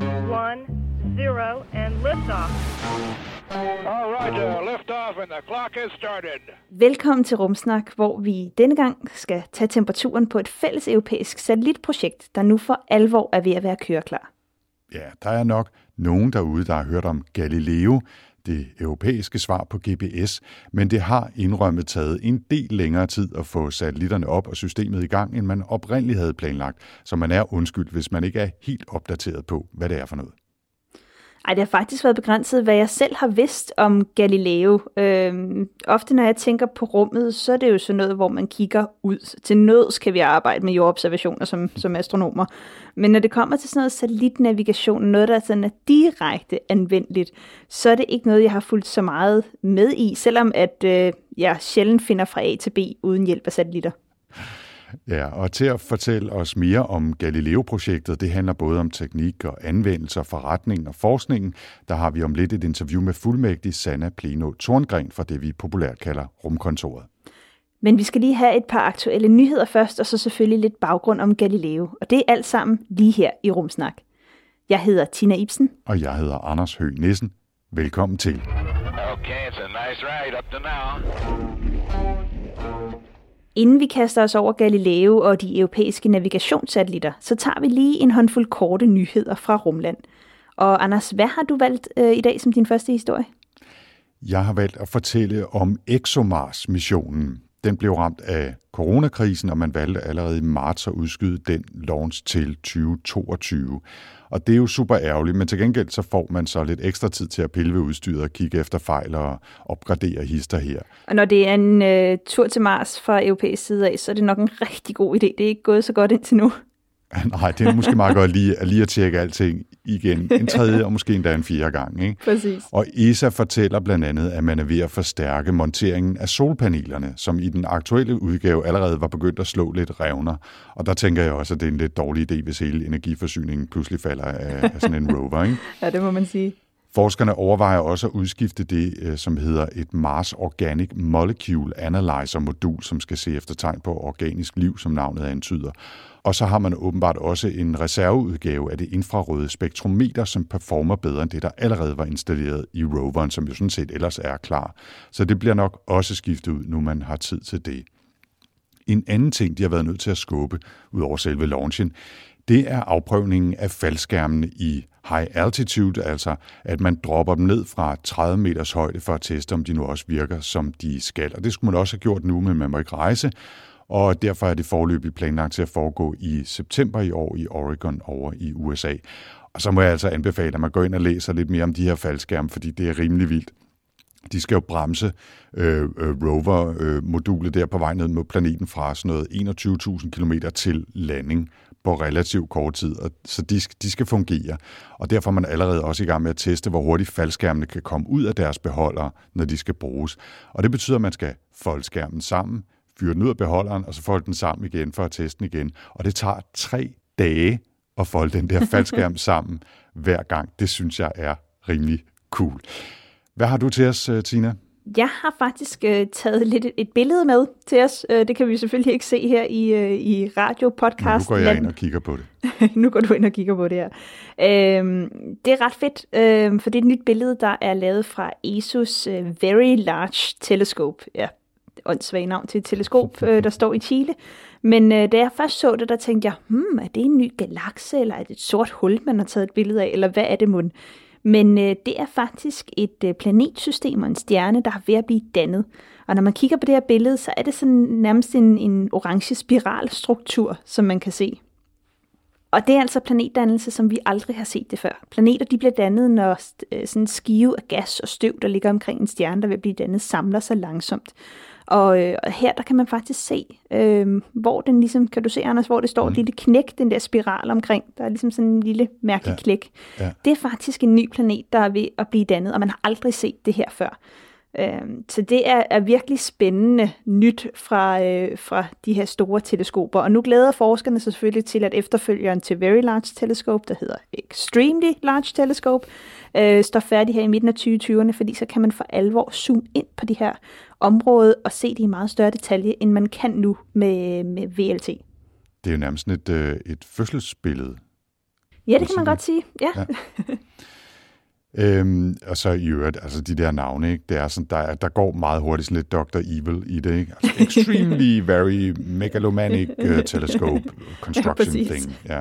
One, zero, and liftoff. All right, uh, lift off and the clock has started. Velkommen til Rumsnak, hvor vi denne gang skal tage temperaturen på et fælles europæisk satellitprojekt, der nu for alvor er ved at være køreklar. Ja, der er nok nogen derude, der har hørt om Galileo, det europæiske svar på GPS, men det har indrømmet taget en del længere tid at få satellitterne op og systemet i gang, end man oprindeligt havde planlagt, så man er undskyldt, hvis man ikke er helt opdateret på, hvad det er for noget. Ej, det har faktisk været begrænset, hvad jeg selv har vidst om Galileo. Øhm, ofte når jeg tænker på rummet, så er det jo sådan noget, hvor man kigger ud. Til nøds kan vi arbejde med jordobservationer som, som astronomer. Men når det kommer til sådan noget satellitnavigation, noget der sådan er direkte anvendeligt, så er det ikke noget, jeg har fulgt så meget med i, selvom at øh, jeg sjældent finder fra A til B uden hjælp af satellitter. Ja, og til at fortælle os mere om Galileo-projektet, det handler både om teknik og anvendelse, forretning og forskningen. Der har vi om lidt et interview med fuldmægtig Sanna Pleno Torngren fra det, vi populært kalder Rumkontoret. Men vi skal lige have et par aktuelle nyheder først, og så selvfølgelig lidt baggrund om Galileo. Og det er alt sammen lige her i Rumsnak. Jeg hedder Tina Ibsen. Og jeg hedder Anders Høgh Nissen. Velkommen til. Okay, it's a nice ride up to now. Inden vi kaster os over Galileo og de europæiske navigationssatellitter, så tager vi lige en håndfuld korte nyheder fra rumland. Og Anders, hvad har du valgt øh, i dag som din første historie? Jeg har valgt at fortælle om ExoMars-missionen. Den blev ramt af coronakrisen, og man valgte allerede i marts at udskyde den launch til 2022. Og det er jo super ærgerligt, men til gengæld så får man så lidt ekstra tid til at pille ved udstyret og kigge efter fejl og opgradere hister her. Og når det er en øh, tur til Mars fra europæisk side af, så er det nok en rigtig god idé. Det er ikke gået så godt indtil nu. Nej, det er måske meget godt lige, lige at tjekke alting igen en tredje og måske endda en fjerde gang. Ikke? Præcis. Og ESA fortæller blandt andet, at man er ved at forstærke monteringen af solpanelerne, som i den aktuelle udgave allerede var begyndt at slå lidt revner. Og der tænker jeg også, at det er en lidt dårlig idé, hvis hele energiforsyningen pludselig falder af, af sådan en rover. Ikke? Ja, det må man sige. Forskerne overvejer også at udskifte det, øh, som hedder et Mars Organic Molecule Analyzer modul, som skal se efter tegn på organisk liv, som navnet antyder. Og så har man åbenbart også en reserveudgave af det infrarøde spektrometer, som performer bedre end det, der allerede var installeret i roveren, som jo sådan set ellers er klar. Så det bliver nok også skiftet ud, nu man har tid til det. En anden ting, de har været nødt til at skubbe, ud over selve launchen, det er afprøvningen af faldskærmene i high altitude, altså at man dropper dem ned fra 30 meters højde for at teste, om de nu også virker, som de skal. Og det skulle man også have gjort nu, men man må ikke rejse, og derfor er det forløbig planlagt til at foregå i september i år i Oregon over i USA. Og så må jeg altså anbefale, at man går ind og læser lidt mere om de her faldskærme, fordi det er rimelig vildt. De skal jo bremse øh, øh rover-modulet der på vej ned mod planeten fra sådan noget 21.000 km til landing på relativt kort tid, og så de, de skal fungere. Og derfor er man allerede også i gang med at teste, hvor hurtigt faldskærmene kan komme ud af deres beholdere, når de skal bruges. Og det betyder, at man skal folde skærmen sammen, fyre den ud af beholderen, og så folde den sammen igen for at teste den igen. Og det tager tre dage at folde den der faldskærm sammen hver gang. Det synes jeg er rimelig cool. Hvad har du til os, øh, Tina? Jeg har faktisk øh, taget lidt et, billede med til os. Øh, det kan vi selvfølgelig ikke se her i, øh, i radio-podcast. Nu går jeg ind og kigger på det. nu går du ind og kigger på det her. Øh, det er ret fedt, øh, for det er et nyt billede, der er lavet fra ESO's øh, Very Large Telescope. Ja, åndssvagt navn til et teleskop, øh, der står i Chile. Men øh, da jeg først så det, der tænkte jeg, hmm, er det en ny galakse, eller er det et sort hul, man har taget et billede af, eller hvad er det mund? Men øh, det er faktisk et øh, planetsystem og en stjerne, der er ved at blive dannet. Og når man kigger på det her billede, så er det sådan nærmest en, en orange spiralstruktur, som man kan se. Og det er altså planetdannelse, som vi aldrig har set det før. Planeter de bliver dannet, når øh, sådan en skive af gas og støv, der ligger omkring en stjerne, der vil blive dannet, samler sig langsomt. Og, øh, og her der kan man faktisk se, øh, hvor den ligesom, kan du se Anders, hvor det står, mm. lille knæk, den der spiral omkring. Der er ligesom sådan en lille mærkelig ja. knæk. Ja. Det er faktisk en ny planet, der er ved at blive dannet, og man har aldrig set det her før. Øhm, så det er, er virkelig spændende nyt fra, øh, fra de her store teleskoper. Og nu glæder forskerne sig selvfølgelig til, at efterfølgeren til Very Large Telescope, der hedder Extremely Large Telescope, øh, står færdig her i midten af 2020'erne, fordi så kan man for alvor zoome ind på de her områder og se det i meget større detalje, end man kan nu med, med VLT. Det er jo nærmest et, øh, et fødselsbillede. Ja, det kan man godt sige. Ja. ja. Øhm, og så i øvrigt, altså de der navne, ikke? Det er sådan, der, der går meget hurtigt sådan lidt Dr. Evil i det, ikke? Altså, extremely very megalomanic uh, telescope construction ja, thing. Ja.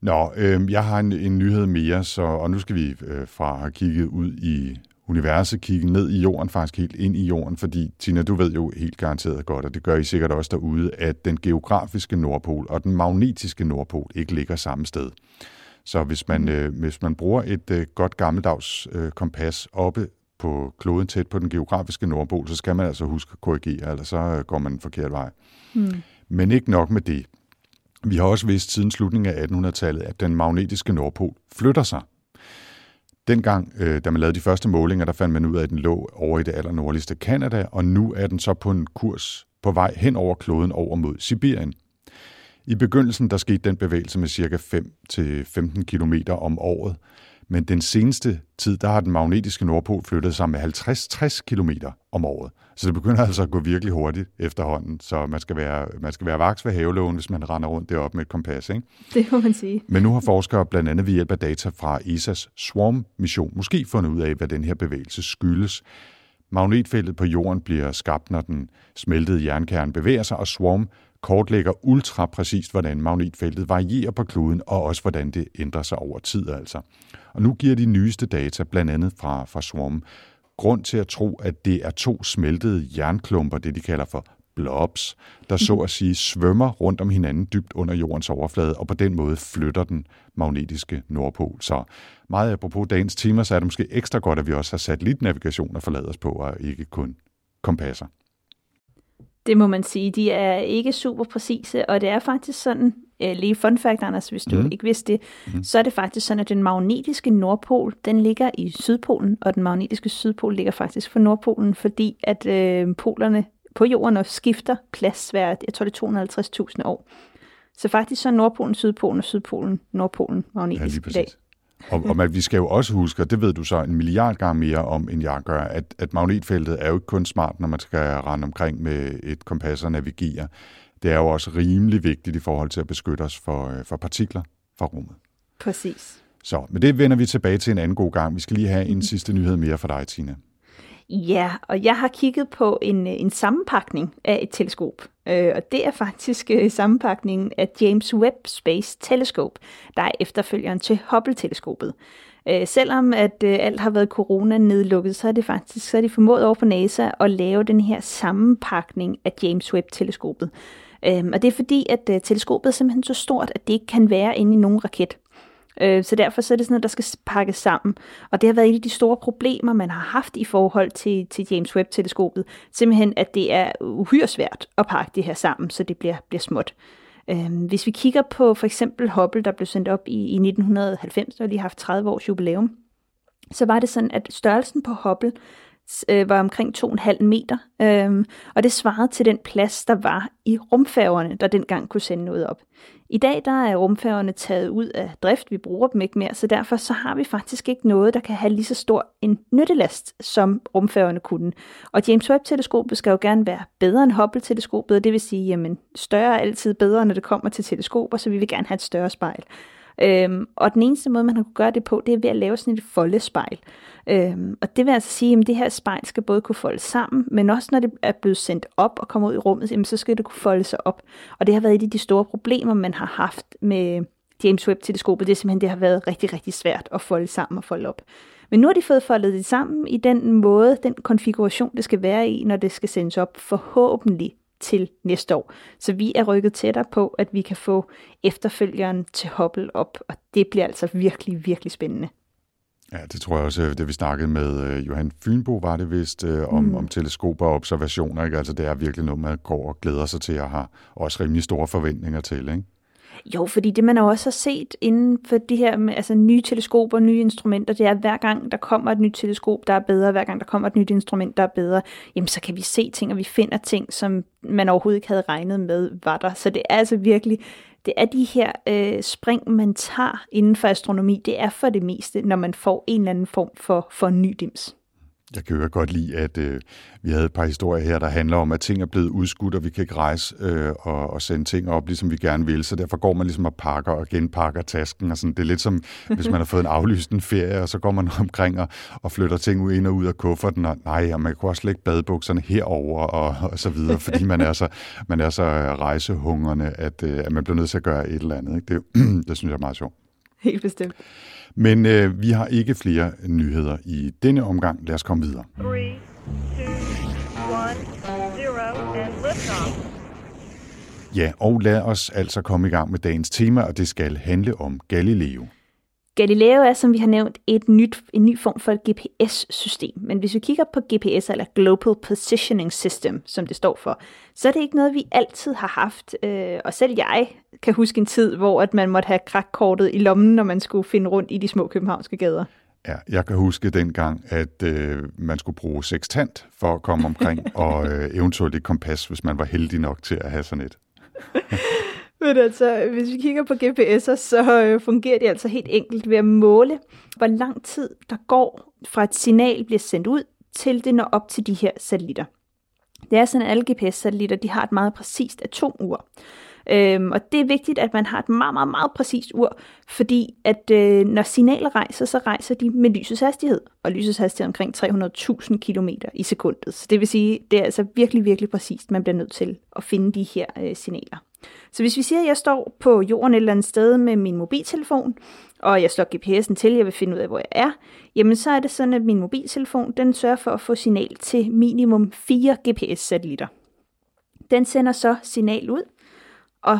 Nå, øhm, jeg har en, en nyhed mere, så, og nu skal vi øh, fra have kigget ud i universet, kigge ned i jorden, faktisk helt ind i jorden, fordi Tina, du ved jo helt garanteret godt, og det gør I sikkert også derude, at den geografiske nordpol og den magnetiske nordpol ikke ligger samme sted. Så hvis man, mm. øh, hvis man bruger et øh, godt gammeldags øh, kompas oppe på kloden tæt på den geografiske nordpol, så skal man altså huske at korrigere, eller så øh, går man en forkert vej. Mm. Men ikke nok med det. Vi har også vidst siden slutningen af 1800-tallet, at den magnetiske nordpol flytter sig. Dengang, øh, da man lavede de første målinger, der fandt man ud af, at den lå over i det allernordligste Kanada, og nu er den så på en kurs på vej hen over kloden over mod Sibirien. I begyndelsen der skete den bevægelse med cirka 5-15 km om året, men den seneste tid, der har den magnetiske nordpol flyttet sig med 50-60 km om året. Så det begynder altså at gå virkelig hurtigt efterhånden, så man skal være, man skal være vaks ved havelågen, hvis man render rundt deroppe med et kompas. Ikke? Det må man sige. Men nu har forskere blandt andet ved hjælp af data fra ESA's SWARM-mission måske fundet ud af, hvad den her bevægelse skyldes. Magnetfeltet på jorden bliver skabt, når den smeltede jernkerne bevæger sig, og SWARM kortlægger ultra præcist, hvordan magnetfeltet varierer på kloden, og også hvordan det ændrer sig over tid altså. Og nu giver de nyeste data, blandt andet fra, fra Swarm, grund til at tro, at det er to smeltede jernklumper, det de kalder for blobs, der så at sige svømmer rundt om hinanden dybt under jordens overflade, og på den måde flytter den magnetiske nordpol. Så meget apropos dagens timer, så er det måske ekstra godt, at vi også har sat lidt navigation og forladet os på, og ikke kun kompasser. Det må man sige. De er ikke super præcise, og det er faktisk sådan, øh, lige fun fact, Anders, hvis du mm. ikke vidste det, mm. så er det faktisk sådan, at den magnetiske nordpol, den ligger i Sydpolen, og den magnetiske sydpol ligger faktisk for Nordpolen, fordi at øh, polerne på jorden også skifter plads hver, jeg tror det er 250.000 år. Så faktisk så er Nordpolen Sydpolen, og Sydpolen Nordpolen magnetisk ja, i dag. Og, og man, vi skal jo også huske, og det ved du så en milliard gange mere om, end jeg gør, at, at magnetfeltet er jo ikke kun smart, når man skal rende omkring med et kompas og navigere. Det er jo også rimelig vigtigt i forhold til at beskytte os for, øh, for partikler fra rummet. Præcis. Så, men det vender vi tilbage til en anden god gang. Vi skal lige have en sidste nyhed mere for dig, Tina. Ja, og jeg har kigget på en, øh, en sammenpakning af et teleskop, øh, og det er faktisk øh, sammenpakningen af James Webb Space Telescope, der er efterfølgeren til Hubble-teleskopet. Øh, selvom at øh, alt har været corona-nedlukket, så er det faktisk så er de formået over på NASA at lave den her sammenpakning af James Webb-teleskopet. Øh, og det er fordi, at øh, teleskopet er simpelthen så stort, at det ikke kan være inde i nogen raket. Øh, så derfor så er det sådan noget, der skal pakkes sammen. Og det har været et af de store problemer, man har haft i forhold til, til James Webb-teleskopet. Simpelthen, at det er uhyre svært at pakke det her sammen, så det bliver, bliver småt. Øhm, hvis vi kigger på for eksempel Hubble, der blev sendt op i, i 1990, der har lige haft 30 års jubilæum, så var det sådan, at størrelsen på Hubble øh, var omkring 2,5 meter, øh, og det svarede til den plads, der var i rumfærgerne, der dengang kunne sende noget op. I dag der er rumfærgerne taget ud af drift, vi bruger dem ikke mere, så derfor så har vi faktisk ikke noget, der kan have lige så stor en nyttelast, som rumfærgerne kunne. Og James Webb-teleskopet skal jo gerne være bedre end Hubble-teleskopet, det vil sige, jamen større er altid bedre, når det kommer til teleskoper, så vi vil gerne have et større spejl. Øhm, og den eneste måde, man har kunne gøre det på, det er ved at lave sådan et foldespejl. Øhm, og det vil altså sige, at det her spejl skal både kunne folde sammen, men også når det er blevet sendt op og kommer ud i rummet, jamen, så skal det kunne folde sig op. Og det har været et af de store problemer, man har haft med James Webb-teleskopet. Det er simpelthen, det har været rigtig, rigtig svært at folde sammen og folde op. Men nu har de fået foldet det sammen i den måde, den konfiguration, det skal være i, når det skal sendes op, forhåbentlig til næste år. Så vi er rykket tættere på, at vi kan få efterfølgeren til Hubble op, og det bliver altså virkelig, virkelig spændende. Ja, det tror jeg også, det vi snakkede med uh, Johan Fynbo, var det vist, uh, om, mm. om teleskoper og observationer. Ikke? Altså, det er virkelig noget, man går og glæder sig til at have også rimelig store forventninger til. Ikke? Jo, fordi det man også har set inden for det her med altså, nye teleskoper, nye instrumenter, det er, at hver gang der kommer et nyt teleskop, der er bedre, hver gang der kommer et nyt instrument, der er bedre, jamen så kan vi se ting, og vi finder ting, som man overhovedet ikke havde regnet med var der. Så det er altså virkelig, det er de her øh, spring, man tager inden for astronomi, det er for det meste, når man får en eller anden form for, for ny dims. Jeg kan jo godt lide, at øh, vi havde et par historier her, der handler om, at ting er blevet udskudt, og vi kan ikke rejse øh, og, og sende ting op, ligesom vi gerne vil. Så derfor går man ligesom og pakker og genpakker tasken. Og sådan. Det er lidt som, hvis man har fået en aflyst en ferie, og så går man omkring og, og flytter ting ind og ud af kufferten. Og nej, og man kan også lægge badebukserne herover og, og så videre, fordi man er så, man er så rejsehungrende, at, øh, at man bliver nødt til at gøre et eller andet. Ikke? Det, det synes jeg er meget sjovt. Helt bestemt. Men øh, vi har ikke flere nyheder i denne omgang. Lad os komme videre. 3, 2, 1, 0, and liftoff. Ja, og lad os altså komme i gang med dagens tema, og det skal handle om Galileo. Galileo er, som vi har nævnt, et nyt, en ny form for et GPS-system. Men hvis vi kigger på GPS, eller Global Positioning System, som det står for, så er det ikke noget, vi altid har haft. Øh, og selv jeg kan huske en tid, hvor at man måtte have krakkortet i lommen, når man skulle finde rundt i de små københavnske gader. Ja, jeg kan huske dengang, at øh, man skulle bruge sextant for at komme omkring, og øh, eventuelt et kompas, hvis man var heldig nok til at have sådan et. Men altså, hvis vi kigger på GPS'er, så øh, fungerer det altså helt enkelt ved at måle, hvor lang tid der går fra et signal bliver sendt ud, til det når op til de her satellitter. Det er sådan, at alle GPS-satellitter de har et meget præcist atomur. Øhm, og det er vigtigt, at man har et meget, meget, meget præcist ur, fordi at øh, når signaler rejser, så rejser de med lysets hastighed, og lysets hastighed er omkring 300.000 km i sekundet. Så det vil sige, det er altså virkelig, virkelig præcist, man bliver nødt til at finde de her øh, signaler. Så hvis vi siger, at jeg står på jorden et eller andet sted med min mobiltelefon, og jeg slår GPS'en til, jeg vil finde ud af, hvor jeg er, jamen så er det sådan, at min mobiltelefon, den sørger for at få signal til minimum fire GPS-satellitter. Den sender så signal ud, og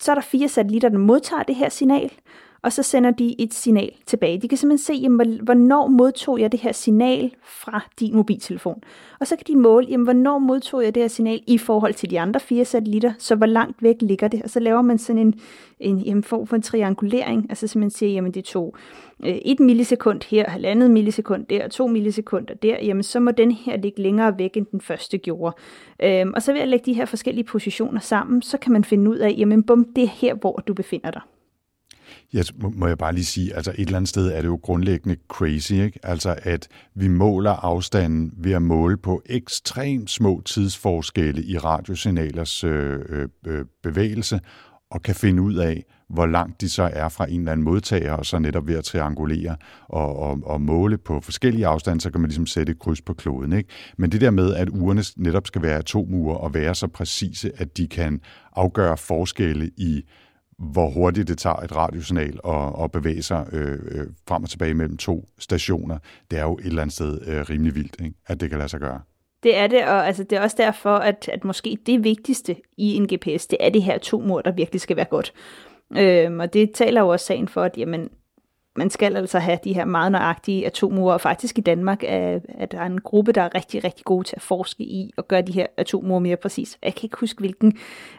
så er der fire satellitter, der modtager det her signal, og så sender de et signal tilbage. De kan simpelthen se, jamen, hvornår modtog jeg det her signal fra din mobiltelefon. Og så kan de måle, jamen, hvornår modtog jeg det her signal i forhold til de andre fire satellitter, så hvor langt væk ligger det. Og så laver man sådan en, en, jamen, form for en triangulering, altså simpelthen siger, jamen det tog øh, et millisekund her, halvandet millisekund der, to millisekunder der, jamen så må den her ligge længere væk, end den første gjorde. Øhm, og så ved at lægge de her forskellige positioner sammen, så kan man finde ud af, jamen bum, det er her, hvor du befinder dig. Ja, må- jeg bare lige sige, altså et eller andet sted er det jo grundlæggende crazy, ikke? Altså at vi måler afstanden ved at måle på ekstremt små tidsforskelle i radiosignalers øh, øh, øh, bevægelse, og kan finde ud af, hvor langt de så er fra en eller anden modtager, og så netop ved at triangulere og, og, og måle på forskellige afstande, så kan man ligesom sætte et kryds på kloden. Ikke? Men det der med, at ugerne netop skal være atomure og være så præcise, at de kan afgøre forskelle i hvor hurtigt det tager et radiosignal at, at bevæge sig øh, øh, frem og tilbage mellem to stationer, det er jo et eller andet sted øh, rimelig vildt, ikke? at det kan lade sig gøre. Det er det, og altså, det er også derfor, at, at måske det vigtigste i en GPS, det er det her to atomur, der virkelig skal være godt. Øhm, og det taler jo også sagen for, at jamen, man skal altså have de her meget nøjagtige atomure, og faktisk i Danmark er, at der er en gruppe, der er rigtig, rigtig gode til at forske i og gøre de her atomure mere præcis. Jeg kan ikke huske, hvilken,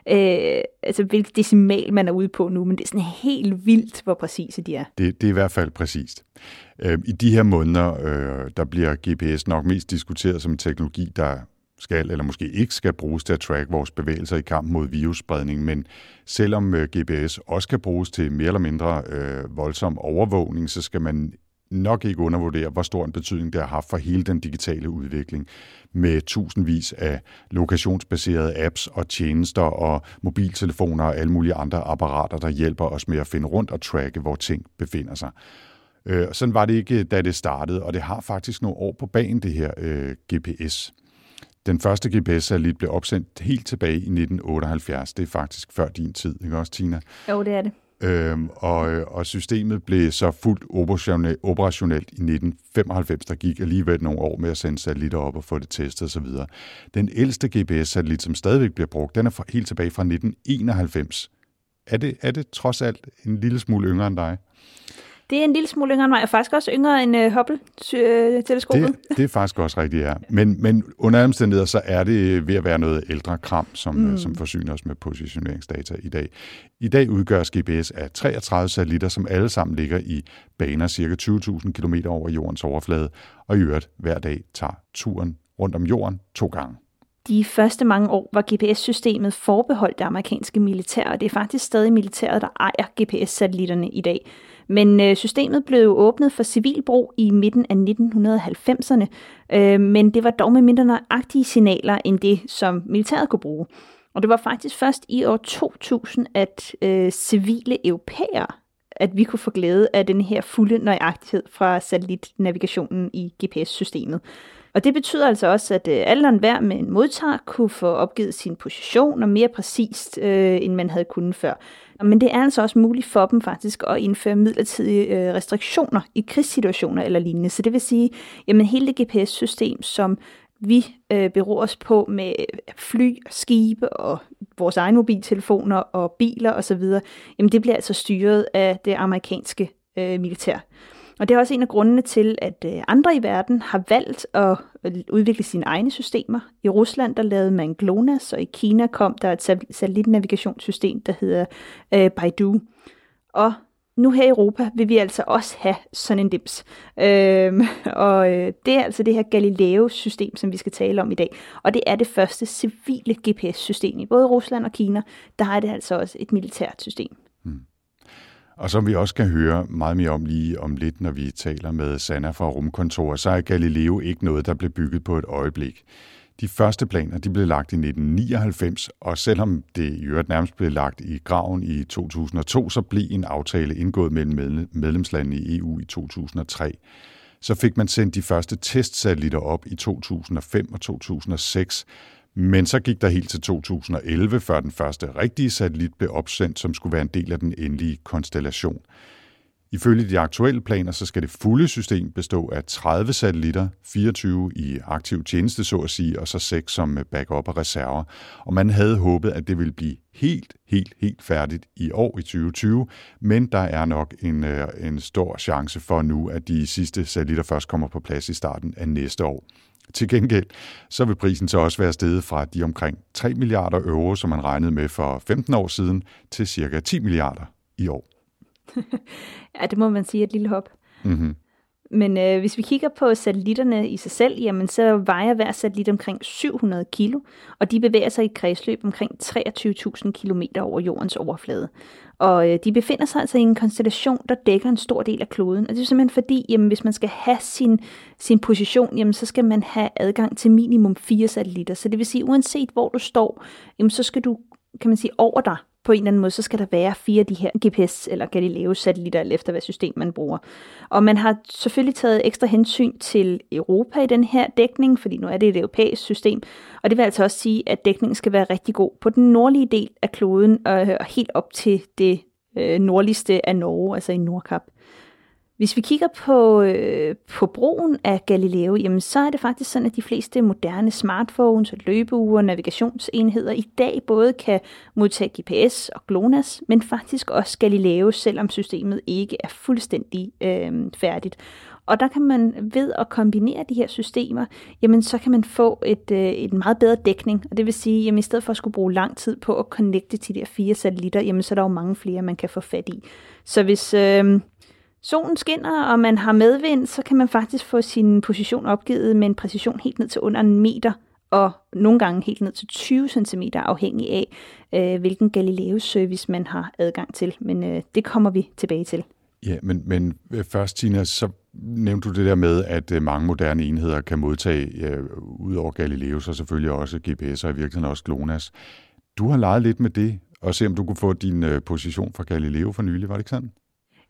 øh, altså, hvilken decimal man er ude på nu, men det er sådan helt vildt, hvor præcise de er. Det, det er i hvert fald præcist. Øh, I de her måneder, øh, der bliver GPS nok mest diskuteret som en teknologi, der skal eller måske ikke skal bruges til at track vores bevægelser i kampen mod virusspredning, men selvom øh, GPS også kan bruges til mere eller mindre øh, voldsom overvågning, så skal man nok ikke undervurdere, hvor stor en betydning det har haft for hele den digitale udvikling med tusindvis af lokationsbaserede apps og tjenester og mobiltelefoner og alle mulige andre apparater, der hjælper os med at finde rundt og tracke, hvor ting befinder sig. Øh, sådan var det ikke, da det startede, og det har faktisk nogle år på banen, det her øh, GPS. Den første GPS-satellit blev opsendt helt tilbage i 1978. Det er faktisk før din tid, ikke også, Tina? Jo, det er det. Øhm, og, øh, og systemet blev så fuldt operationelt, operationelt i 1995. Der gik alligevel nogle år med at sende satellitter op og få det testet osv. Den ældste GPS-satellit, som stadigvæk bliver brugt, den er fra, helt tilbage fra 1991. Er det, er det trods alt en lille smule yngre end dig? Det er en lille smule yngre end mig, og faktisk også yngre end uh, Hubble-teleskopet. Det, det er faktisk også rigtigt, ja. Men, men under omstændigheder, så er det ved at være noget ældre kram, som, mm. som forsyner os med positioneringsdata i dag. I dag udgøres GPS af 33 satellitter, som alle sammen ligger i baner cirka 20.000 km over jordens overflade, og i øvrigt hver dag tager turen rundt om jorden to gange. De første mange år var GPS-systemet forbeholdt det amerikanske militær, og det er faktisk stadig militæret, der ejer GPS-satellitterne i dag. Men øh, systemet blev åbnet for civil brug i midten af 1990'erne, øh, men det var dog med mindre nøjagtige signaler end det, som militæret kunne bruge. Og det var faktisk først i år 2000, at øh, civile europæere at vi kunne få glæde af den her fulde nøjagtighed fra satellitnavigationen i GPS-systemet. Og det betyder altså også, at øh, alle og med en modtager kunne få opgivet sin position og mere præcist, øh, end man havde kunnet før. Men det er altså også muligt for dem faktisk at indføre midlertidige øh, restriktioner i krigssituationer eller lignende. Så det vil sige, jamen hele det GPS-system, som vi øh, beror os på med fly og skibe og vores egne mobiltelefoner og biler osv., jamen det bliver altså styret af det amerikanske øh, militær. Og det er også en af grundene til, at øh, andre i verden har valgt at øh, udvikle sine egne systemer. I Rusland der lavede man GLONASS, og i Kina kom der et satellitnavigationssystem, der hedder øh, Baidu. Og nu her i Europa vil vi altså også have sådan en dims. Øhm, og øh, det er altså det her Galileo-system, som vi skal tale om i dag. Og det er det første civile GPS-system. I både Rusland og Kina, der er det altså også et militært system. Hmm. Og som vi også kan høre meget mere om lige om lidt, når vi taler med Sanna fra Rumkontoret, så er Galileo ikke noget, der blev bygget på et øjeblik. De første planer de blev lagt i 1999, og selvom det i øvrigt nærmest blev lagt i graven i 2002, så blev en aftale indgået mellem medlemslandene i EU i 2003. Så fik man sendt de første testsatellitter op i 2005 og 2006, men så gik der helt til 2011, før den første rigtige satellit blev opsendt, som skulle være en del af den endelige konstellation. Ifølge de aktuelle planer, så skal det fulde system bestå af 30 satellitter, 24 i aktiv tjeneste, så at sige, og så 6 som backup og reserver. Og man havde håbet, at det ville blive helt, helt, helt færdigt i år i 2020, men der er nok en, øh, en stor chance for nu, at de sidste satellitter først kommer på plads i starten af næste år. Til gengæld så vil prisen så også være steget fra de omkring 3 milliarder euro, som man regnede med for 15 år siden, til cirka 10 milliarder i år ja, det må man sige et lille hop. Mm-hmm. Men øh, hvis vi kigger på satellitterne i sig selv, jamen så vejer hver satellit omkring 700 kilo, og de bevæger sig i kredsløb omkring 23.000 km over jordens overflade. Og øh, de befinder sig altså i en konstellation, der dækker en stor del af kloden. Og det er simpelthen fordi, jamen, hvis man skal have sin, sin position, jamen, så skal man have adgang til minimum fire satellitter. Så det vil sige, uanset hvor du står, jamen, så skal du kan man sige, over dig på en eller anden måde, så skal der være fire af de her GPS- eller Galileo-satellitter, efter hvad system man bruger. Og man har selvfølgelig taget ekstra hensyn til Europa i den her dækning, fordi nu er det et europæisk system, og det vil altså også sige, at dækningen skal være rigtig god på den nordlige del af kloden, og helt op til det øh, nordligste af Norge, altså i Nordkap. Hvis vi kigger på, øh, på brugen af Galileo, jamen så er det faktisk sådan, at de fleste moderne smartphones, løbeure og navigationsenheder i dag både kan modtage GPS og GLONASS, men faktisk også Galileo, selvom systemet ikke er fuldstændig øh, færdigt. Og der kan man ved at kombinere de her systemer, jamen så kan man få et, øh, et meget bedre dækning. Og det vil sige, jamen i stedet for at skulle bruge lang tid på at connecte til de her fire satellitter, jamen så er der jo mange flere, man kan få fat i. Så hvis... Øh, solen skinner, og man har medvind, så kan man faktisk få sin position opgivet med en præcision helt ned til under en meter, og nogle gange helt ned til 20 cm, afhængig af, øh, hvilken Galileo-service man har adgang til. Men øh, det kommer vi tilbage til. Ja, men, men øh, først, Tina, så nævnte du det der med, at øh, mange moderne enheder kan modtage, ja, ud over Galileo, så selvfølgelig også GPS og i virkeligheden også GLONASS. Du har leget lidt med det, og se om du kunne få din øh, position fra Galileo for nylig, var det ikke sådan?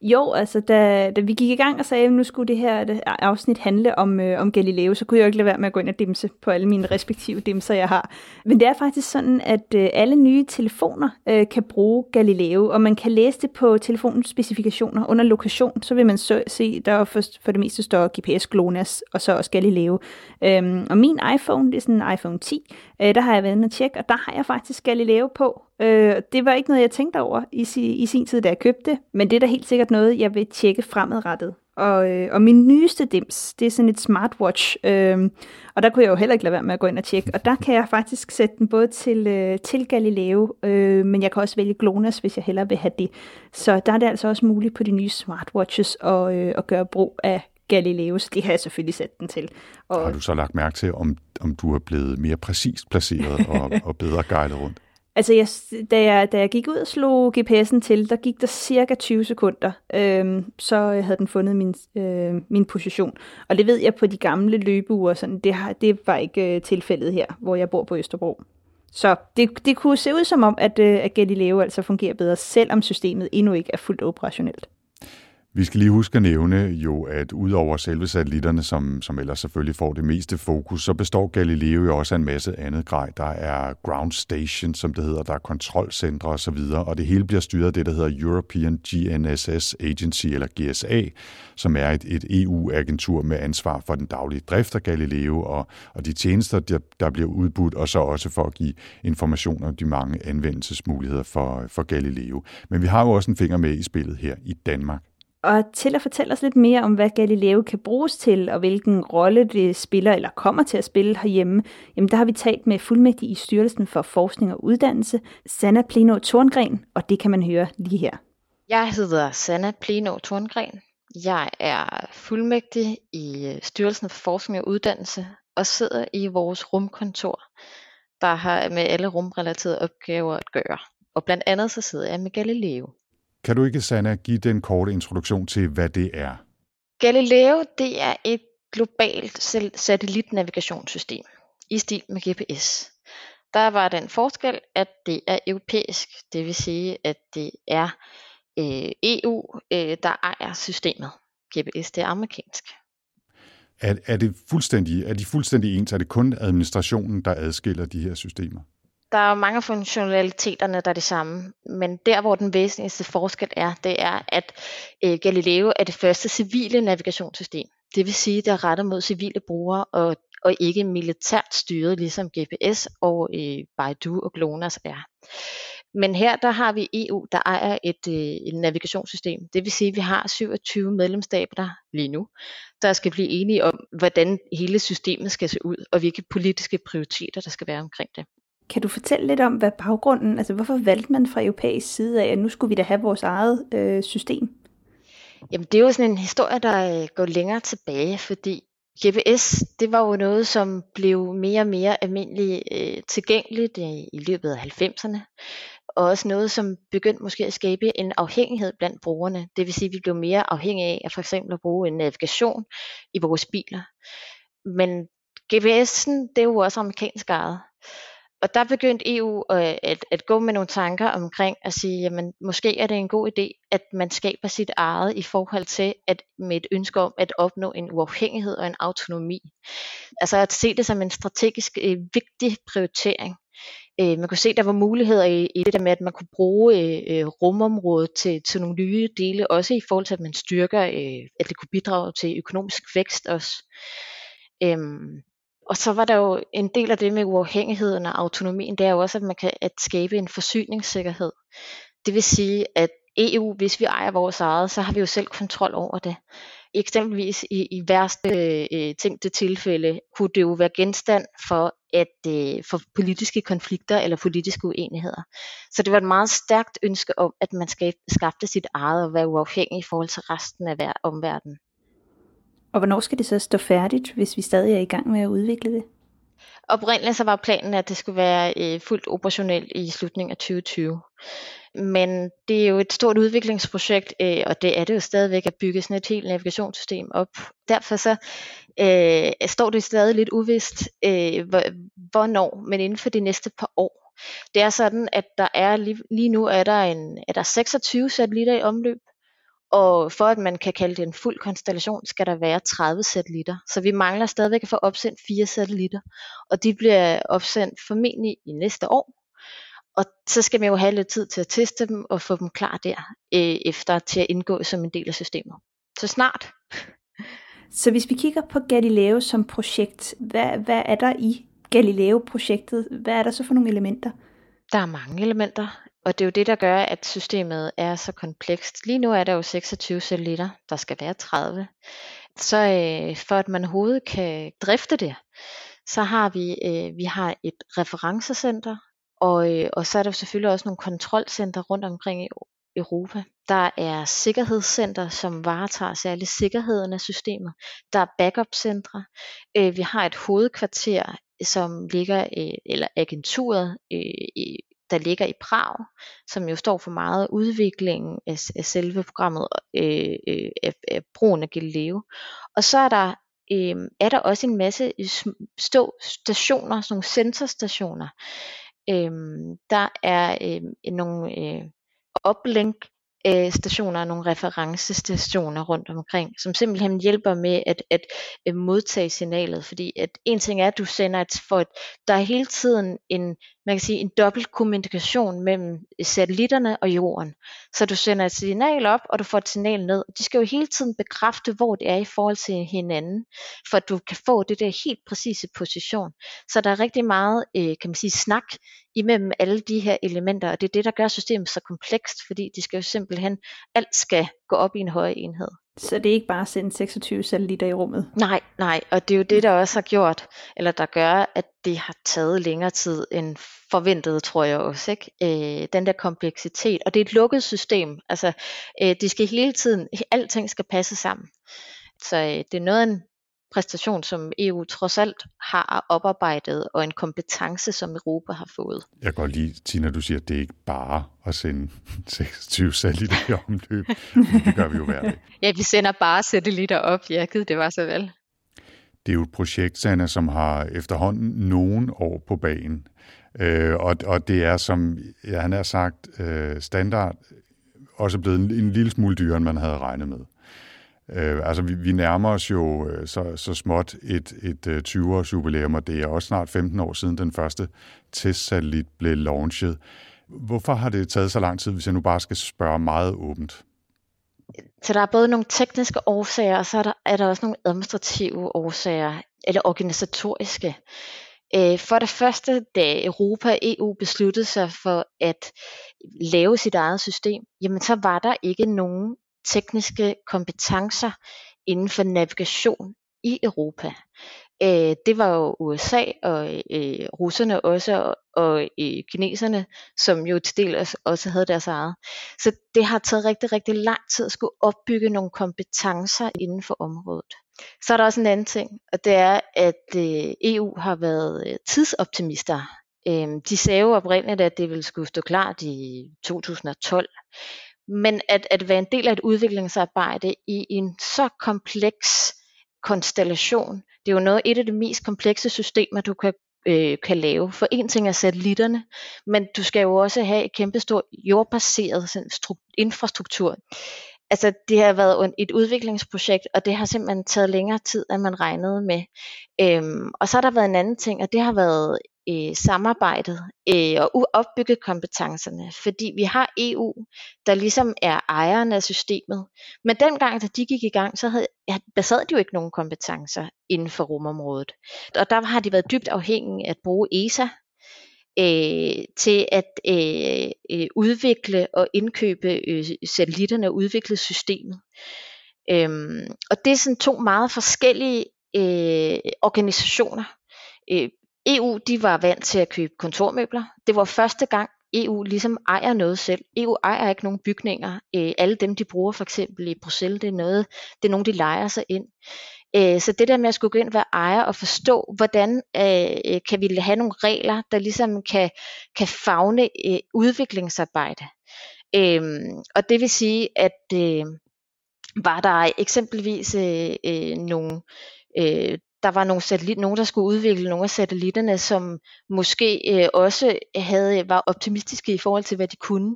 Jo, altså da, da vi gik i gang og sagde, at nu skulle det her det afsnit handle om, øh, om Galileo, så kunne jeg jo ikke lade være med at gå ind og dimse på alle mine respektive dimser, jeg har. Men det er faktisk sådan, at øh, alle nye telefoner øh, kan bruge Galileo, og man kan læse det på telefonens specifikationer under lokation, så vil man så, se, der for, for det meste står GPS GLONASS, og så også Galileo. Øhm, og min iPhone, det er sådan en iPhone 10, øh, der har jeg været inde og tjekke, og der har jeg faktisk Galileo på, Øh, det var ikke noget, jeg tænkte over i, i sin tid, da jeg købte men det er da helt sikkert noget, jeg vil tjekke fremadrettet. Og, øh, og min nyeste dims, det er sådan et smartwatch, øh, og der kunne jeg jo heller ikke lade være med at gå ind og tjekke. Og der kan jeg faktisk sætte den både til, øh, til Galileo, øh, men jeg kan også vælge GLONASS, hvis jeg hellere vil have det. Så der er det altså også muligt på de nye smartwatches at, øh, at gøre brug af Galileo, så det har jeg selvfølgelig sat den til. Og har du så lagt mærke til, om, om du er blevet mere præcist placeret og, og bedre guidet rundt? Altså, jeg, da, jeg, da jeg gik ud og slog GPS'en til, der gik der cirka 20 sekunder, øhm, så havde den fundet min, øh, min position. Og det ved jeg på de gamle løbeure, sådan, det, har, det var ikke øh, tilfældet her, hvor jeg bor på Østerbro. Så det, det kunne se ud som om, at, øh, at Galileo altså fungerer bedre, selvom systemet endnu ikke er fuldt operationelt. Vi skal lige huske at nævne jo, at udover selve satellitterne, som, som ellers selvfølgelig får det meste fokus, så består Galileo jo også af en masse andet grej. Der er ground station, som det hedder, der er kontrolcentre osv., og det hele bliver styret af det, der hedder European GNSS Agency, eller GSA, som er et, et EU-agentur med ansvar for den daglige drift af Galileo og, og de tjenester, der, der bliver udbudt, og så også for at give information om de mange anvendelsesmuligheder for, for Galileo. Men vi har jo også en finger med i spillet her i Danmark. Og til at fortælle os lidt mere om, hvad Galileo kan bruges til, og hvilken rolle det spiller eller kommer til at spille herhjemme, jamen der har vi talt med fuldmægtig i Styrelsen for Forskning og Uddannelse, Sanna Pleno Torngren, og det kan man høre lige her. Jeg hedder Sanna Pleno Torngren. Jeg er fuldmægtig i øh, Styrelsen for Forskning og Uddannelse og sidder i vores rumkontor, der har med alle rumrelaterede opgaver at gøre. Og blandt andet så sidder jeg med Galileo. Kan du ikke, Sanna, give den korte introduktion til, hvad det er? Galileo det er et globalt satellitnavigationssystem i stil med GPS. Der var den forskel, at det er europæisk, det vil sige, at det er øh, EU, øh, der ejer systemet. GPS det er amerikansk. Er, er, det fuldstændig, er de fuldstændig ens? Er det kun administrationen, der adskiller de her systemer? Der er jo mange af funktionaliteterne, der er det samme, men der hvor den væsentligste forskel er, det er, at øh, Galileo er det første civile navigationssystem. Det vil sige, det er rettet mod civile brugere og, og ikke militært styret, ligesom GPS og øh, Baidu og GLONASS er. Men her der har vi EU, der ejer et, øh, et navigationssystem. Det vil sige, at vi har 27 medlemsstater lige nu, der skal blive enige om, hvordan hele systemet skal se ud, og hvilke politiske prioriteter, der skal være omkring det. Kan du fortælle lidt om, hvad baggrunden, altså hvorfor valgte man fra europæisk side af, at nu skulle vi da have vores eget øh, system? Jamen det er jo sådan en historie, der øh, går længere tilbage, fordi GPS, det var jo noget, som blev mere og mere almindeligt øh, tilgængeligt i, i løbet af 90'erne. Og også noget, som begyndte måske at skabe en afhængighed blandt brugerne. Det vil sige, at vi blev mere afhængige af at for eksempel at bruge en navigation i vores biler. Men GPS'en, det er jo også amerikansk ejet og der begyndte EU at, øh, at, at gå med nogle tanker omkring at sige, jamen måske er det en god idé, at man skaber sit eget i forhold til at med et ønske om at opnå en uafhængighed og en autonomi. Altså at se det som en strategisk øh, vigtig prioritering. Øh, man kunne se, at der var muligheder i, i det der med, at man kunne bruge øh, øh, rumområdet til, til nogle nye dele, også i forhold til, at man styrker, øh, at det kunne bidrage til økonomisk vækst også. Øhm, og så var der jo en del af det med uafhængigheden og autonomien, det er jo også, at man kan at skabe en forsyningssikkerhed. Det vil sige, at EU, hvis vi ejer vores eget, så har vi jo selv kontrol over det. Eksempelvis i, i værste øh, øh, tænkte tilfælde kunne det jo være genstand for, at, øh, for politiske konflikter eller politiske uenigheder. Så det var et meget stærkt ønske om, at man skal skaffe sit eget og være uafhængig i forhold til resten af omverdenen. Og hvornår skal det så stå færdigt, hvis vi stadig er i gang med at udvikle det? Oprindeligt så var planen, at det skulle være øh, fuldt operationelt i slutningen af 2020. Men det er jo et stort udviklingsprojekt, øh, og det er det jo stadigvæk at bygge sådan et helt navigationssystem op. Derfor så øh, står det stadig lidt uvist, øh, hvornår, men inden for de næste par år. Det er sådan, at der er lige, lige nu er der, en, er der 26 satellitter i omløb, og for at man kan kalde det en fuld konstellation, skal der være 30 satellitter. Så vi mangler stadigvæk at få opsendt fire satellitter, og de bliver opsendt formentlig i næste år. Og så skal man jo have lidt tid til at teste dem og få dem klar der, øh, efter til at indgå som en del af systemet. Så snart. Så hvis vi kigger på Galileo som projekt, hvad, hvad er der i Galileo-projektet? Hvad er der så for nogle elementer? Der er mange elementer, og det er jo det, der gør, at systemet er så komplekst. Lige nu er der jo 26 satellitter, der skal være 30. Så øh, for at man overhovedet kan drifte det, så har vi, øh, vi har et referencecenter, og, øh, og så er der selvfølgelig også nogle kontrolcenter rundt omkring i Europa. Der er sikkerhedscenter, som varetager særligt sikkerheden af systemet. Der er backup-centre. Øh, vi har et hovedkvarter, som ligger, øh, eller agenturet, øh, der ligger i Prag, som jo står for meget udviklingen af, af selve programmet øh, øh, af, af brugen af Galileo. Og så er der øh, er der også en masse stå stationer, sådan nogle sensorstationer. Øh, der er øh, nogle øh, uplink øh, stationer og nogle referencestationer rundt omkring, som simpelthen hjælper med at, at, at modtage signalet, fordi at en ting er, at du sender et, for et, der er hele tiden en, man kan sige, en dobbelt kommunikation mellem satellitterne og jorden. Så du sender et signal op, og du får et signal ned. De skal jo hele tiden bekræfte, hvor det er i forhold til hinanden, for at du kan få det der helt præcise position. Så der er rigtig meget, øh, kan man sige, snak imellem alle de her elementer, og det er det, der gør systemet så komplekst, fordi de skal jo simpelthen, alt skal gå op i en høj enhed. Så det er ikke bare at sende 26 satellitter i rummet? Nej, nej, og det er jo det, der også har gjort, eller der gør, at det har taget længere tid end forventet, tror jeg også. Ikke? Øh, den der kompleksitet, og det er et lukket system. Altså, øh, det skal hele tiden, alting skal passe sammen. Så øh, det er noget af en præstation, som EU trods alt har oparbejdet, og en kompetence, som Europa har fået. Jeg godt lide, Tina, du siger, at det ikke bare at sende 26 satellitter i omløb. det gør vi jo hver dag. Ja, vi sender bare satellitter op. Ja, gud, det var så vel. Det er jo et projekt, Sanna, som har efterhånden nogen år på banen. Øh, og, og det er, som ja, han har sagt, øh, standard også blevet en, en lille smule dyrere, end man havde regnet med. Øh, altså, vi, vi nærmer os jo øh, så, så småt et, et øh, 20-års jubilæum, og det er også snart 15 år siden den første testsatellit blev launchet. Hvorfor har det taget så lang tid, hvis jeg nu bare skal spørge meget åbent? Så der er både nogle tekniske årsager, og så er der, er der også nogle administrative årsager, eller organisatoriske. Øh, for det første, da Europa og EU besluttede sig for at lave sit eget system, jamen så var der ikke nogen tekniske kompetencer inden for navigation i Europa. Øh, det var jo USA og øh, russerne også, og, og øh, kineserne, som jo til del også, også havde deres eget. Så det har taget rigtig, rigtig lang tid at skulle opbygge nogle kompetencer inden for området. Så er der også en anden ting, og det er, at øh, EU har været øh, tidsoptimister. Øh, de sagde jo oprindeligt, at det ville skulle stå klart i 2012. Men at, at være en del af et udviklingsarbejde i en så kompleks konstellation, det er jo noget et af de mest komplekse systemer, du kan øh, kan lave. For en ting er satellitterne, men du skal jo også have et kæmpestort jordbaseret infrastruktur. Altså det har været et udviklingsprojekt, og det har simpelthen taget længere tid, end man regnede med. Øhm, og så har der været en anden ting, og det har været øh, samarbejdet øh, og opbygge kompetencerne, fordi vi har EU, der ligesom er ejeren af systemet. Men dengang, da de gik i gang, så havde, ja, sad de jo ikke nogen kompetencer inden for rumområdet. Og der har de været dybt afhængige af at bruge ESA øh, til at øh, øh, udvikle og indkøbe øh, satellitterne og udvikle systemet. Øhm, og det er sådan to meget forskellige øh, organisationer. Øh, EU de var vant til at købe kontormøbler. Det var første gang EU ligesom ejer noget selv. EU ejer ikke nogen bygninger. Øh, alle dem de bruger for eksempel i Bruxelles, det er noget, det er nogen de leger sig ind. Øh, så det der med at skulle gå ind og være ejer og forstå, hvordan øh, øh kan vi have nogle regler, der ligesom kan, kan fagne øh, udviklingsarbejde. Øh, og det vil sige, at øh, var der eksempelvis øh, øh, nogle øh, der var nogle satellit, nogen, der skulle udvikle nogle af satellitterne, som måske øh, også havde, var optimistiske i forhold til, hvad de kunne.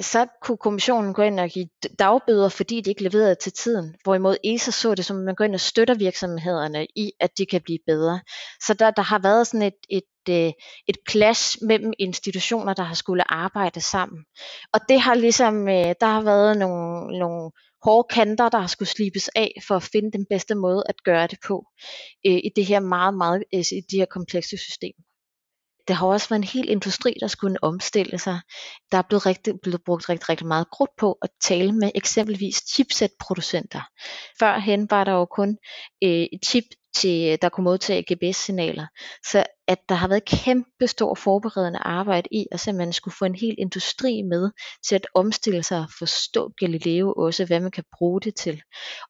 Så kunne kommissionen gå ind og give dagbøder, fordi de ikke leverede til tiden. Hvorimod ESA så det som, at man går ind og støtter virksomhederne i, at de kan blive bedre. Så der, der har været sådan et, et, øh, et clash mellem institutioner, der har skulle arbejde sammen. Og det har ligesom, øh, der har været nogle, nogle hårde kanter, der har skulle slibes af for at finde den bedste måde at gøre det på øh, i det her meget, meget øh, i det her komplekse system. det har også været en hel industri, der skulle omstille sig. Der er blevet, rigtig, blevet brugt rigtig, rigtig meget krudt på at tale med eksempelvis chipsetproducenter. Førhen var der jo kun øh, chip til, øh, der kunne modtage GPS-signaler. Så at der har været kæmpe stor forberedende arbejde i, at man skulle få en hel industri med til at omstille sig og forstå Galileo også, hvad man kan bruge det til.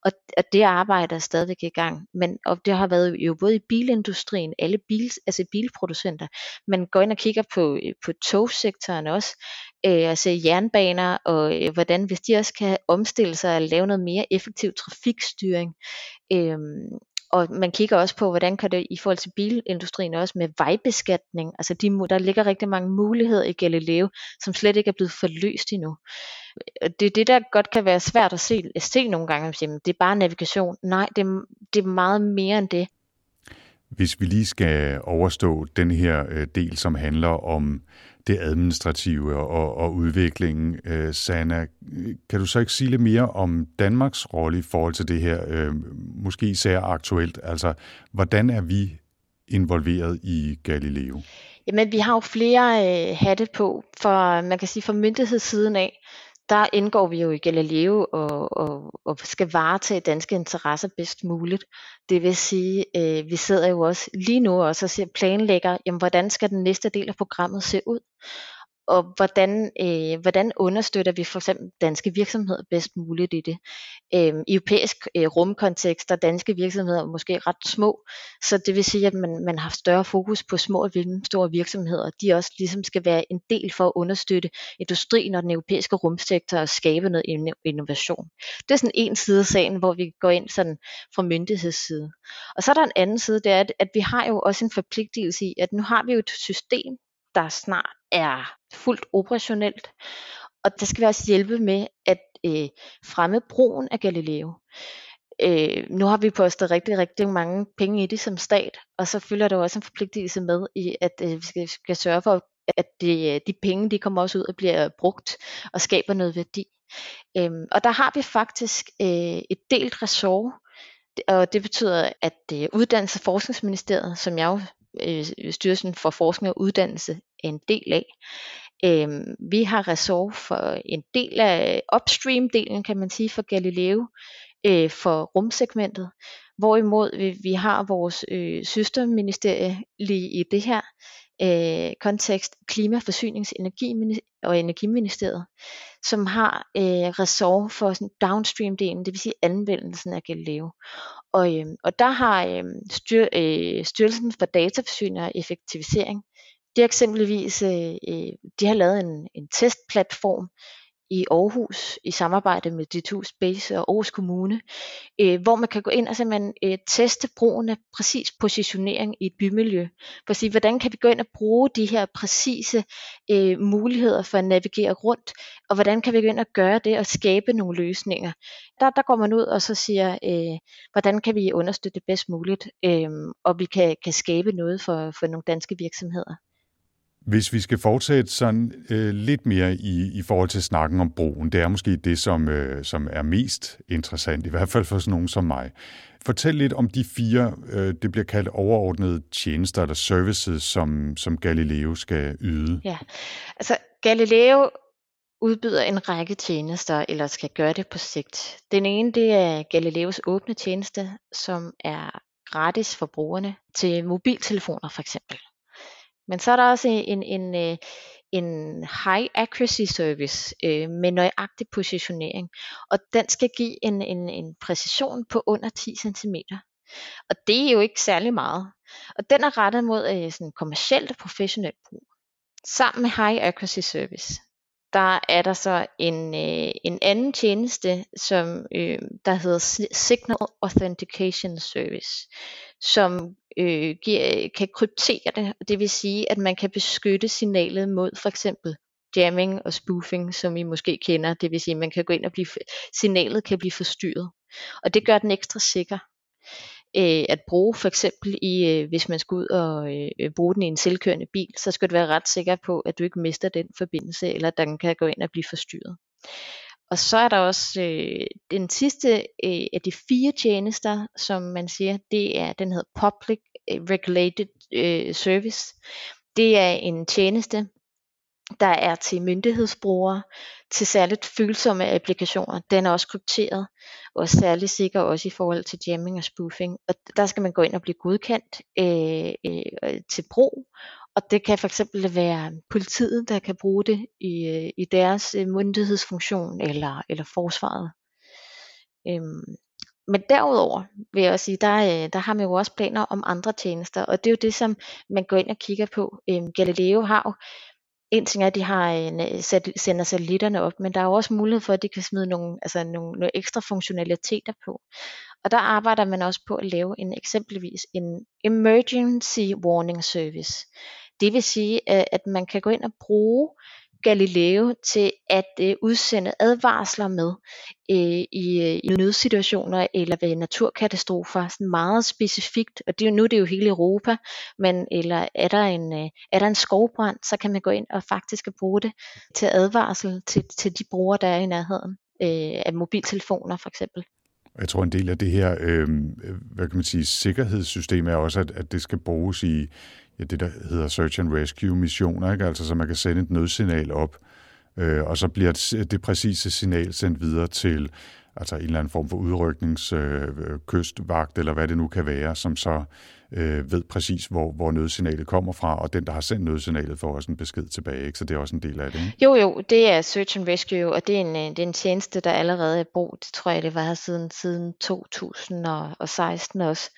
Og, at det arbejde er stadigvæk i gang. Men og det har været jo både i bilindustrien, alle bil, altså bilproducenter, man går ind og kigger på, øh, på togsektoren også, øh, altså jernbaner, og øh, hvordan hvis de også kan omstille sig og lave noget mere effektiv trafikstyring, øh, og man kigger også på, hvordan kan det i forhold til bilindustrien også med vejbeskatning, altså de, der ligger rigtig mange muligheder i Galileo, som slet ikke er blevet forløst endnu. Det er det, der godt kan være svært at se, at se nogle gange, at det er bare navigation. Nej, det er, det er meget mere end det. Hvis vi lige skal overstå den her øh, del, som handler om det administrative og, og udviklingen. Øh, Sana, kan du så ikke sige lidt mere om Danmarks rolle i forhold til det her, øh, måske især aktuelt? Altså, hvordan er vi involveret i Galileo? Jamen, vi har jo flere øh, hatte på, for man kan sige fra myndighedssiden af, der indgår vi jo i Galileo og, og, og skal varetage danske interesser bedst muligt. Det vil sige, øh, vi sidder jo også lige nu også og planlægger, jamen, hvordan skal den næste del af programmet se ud og hvordan, øh, hvordan understøtter vi for eksempel danske virksomheder bedst muligt i det. Øh, europæisk øh, rumkontekst der danske virksomheder er måske ret små, så det vil sige, at man, man har større fokus på små og store virksomheder. De også ligesom skal være en del for at understøtte industrien og den europæiske rumsektor og skabe noget innovation. Det er sådan en side af sagen, hvor vi går ind sådan fra myndighedsside. Og så er der en anden side, det er, at, at vi har jo også en forpligtelse i, at nu har vi jo et system, der snart er fuldt operationelt, og der skal vi også hjælpe med at øh, fremme brugen af Galileo. Øh, nu har vi postet rigtig, rigtig mange penge i det som stat, og så følger der også en forpligtelse med i, at øh, vi skal, skal sørge for, at det, øh, de penge de kommer også ud og bliver brugt og skaber noget værdi. Øhm, og der har vi faktisk øh, et delt ressort, og det betyder, at øh, Uddannelses- og Forskningsministeriet, som jeg jo øh, Styrelsen for Forskning og Uddannelse er en del af. Øh, vi har ressort for en del af upstream-delen, kan man sige, for Galileo, øh, for rumsegmentet, hvorimod vi, vi har vores øh, søsterministerie lige i det her øh, kontekst, Klima-, Forsynings-, Energi- og Energiministeriet, som har øh, ressort for sådan downstream-delen, det vil sige anvendelsen af Galileo. Og, øh, og der har øh, styr, øh, Styrelsen for Dataforsyning og Effektivisering, det er eksempelvis, øh, øh, de har lavet en, en testplatform, i Aarhus i samarbejde med D2 Space og Aarhus Kommune, øh, hvor man kan gå ind og simpelthen øh, teste brugen af præcis positionering i et bymiljø. For at sige, hvordan kan vi gå ind og bruge de her præcise øh, muligheder for at navigere rundt, og hvordan kan vi gå ind og gøre det og skabe nogle løsninger. Der, der går man ud og så siger, øh, hvordan kan vi understøtte det bedst muligt, øh, og vi kan, kan skabe noget for, for nogle danske virksomheder. Hvis vi skal fortsætte sådan øh, lidt mere i, i forhold til snakken om broen, det er måske det, som, øh, som er mest interessant, i hvert fald for sådan nogen som mig. Fortæl lidt om de fire, øh, det bliver kaldt overordnede tjenester eller services, som, som Galileo skal yde. Ja, altså Galileo udbyder en række tjenester, eller skal gøre det på sigt. Den ene, det er Galileos åbne tjeneste, som er gratis for brugerne til mobiltelefoner for eksempel. Men så er der også en, en, øh, en high accuracy service øh, med nøjagtig positionering, og den skal give en, en, en præcision på under 10 cm. Og det er jo ikke særlig meget. Og den er rettet mod øh, sådan kommercielt og professionelt brug. Sammen med high accuracy service, der er der så en, øh, en anden tjeneste, som øh, der hedder Signal Authentication Service, som øh, giver, kan kryptere det, det vil sige, at man kan beskytte signalet mod for eksempel jamming og spoofing, som I måske kender, det vil sige, at man kan gå ind og blive, signalet kan blive forstyrret, og det gør den ekstra sikker øh, at bruge for eksempel i, øh, hvis man skal ud og øh, bruge den i en selvkørende bil, så skal du være ret sikker på, at du ikke mister den forbindelse, eller at den kan gå ind og blive forstyrret. Og så er der også øh, den sidste øh, af de fire tjenester, som man siger, det er, den hedder Public øh, Regulated øh, Service. Det er en tjeneste, der er til myndighedsbrugere, til særligt følsomme applikationer. Den er også krypteret, og særligt sikker også i forhold til jamming og spoofing. Og der skal man gå ind og blive godkendt øh, øh, til brug, og det kan for eksempel være politiet, der kan bruge det i, øh, i deres øh, myndighedsfunktion, eller, eller forsvaret. Øhm, men derudover vil jeg også sige, der, øh, der har man jo også planer om andre tjenester, og det er jo det, som man går ind og kigger på. Øhm, Galileo har jo en ting er, at de har en, øh, sender satellitterne op, men der er jo også mulighed for, at de kan smide nogle, altså nogle, nogle ekstra funktionaliteter på. Og der arbejder man også på at lave en eksempelvis en emergency warning service. Det vil sige, øh, at man kan gå ind og bruge Galileo til at øh, udsende advarsler med øh, i, øh, i nødsituationer eller ved naturkatastrofer, sådan meget specifikt, og det er jo, nu det er jo hele Europa, men eller er der en, øh, er der en skovbrand, så kan man gå ind og faktisk bruge det til advarsel til, til de brugere, der er i nærheden øh, af mobiltelefoner for eksempel. Jeg tror, en del af det her, øh, hvad kan man sige, sikkerhedssystem er også, at, at det skal bruges i, ja, det, der hedder search and rescue missioner, ikke? Altså, så man kan sende et nødsignal op, øh, og så bliver det, det præcise signal sendt videre til altså en eller anden form for udrykningskystvagt, øh, eller hvad det nu kan være, som så øh, ved præcis, hvor, hvor nødsignalet kommer fra, og den, der har sendt nødsignalet, får også en besked tilbage, ikke? så det er også en del af det. Ikke? Jo, jo, det er Search and Rescue, og det er en, øh, det er en tjeneste, der allerede er brugt, Det tror jeg, det var siden, siden 2016 også.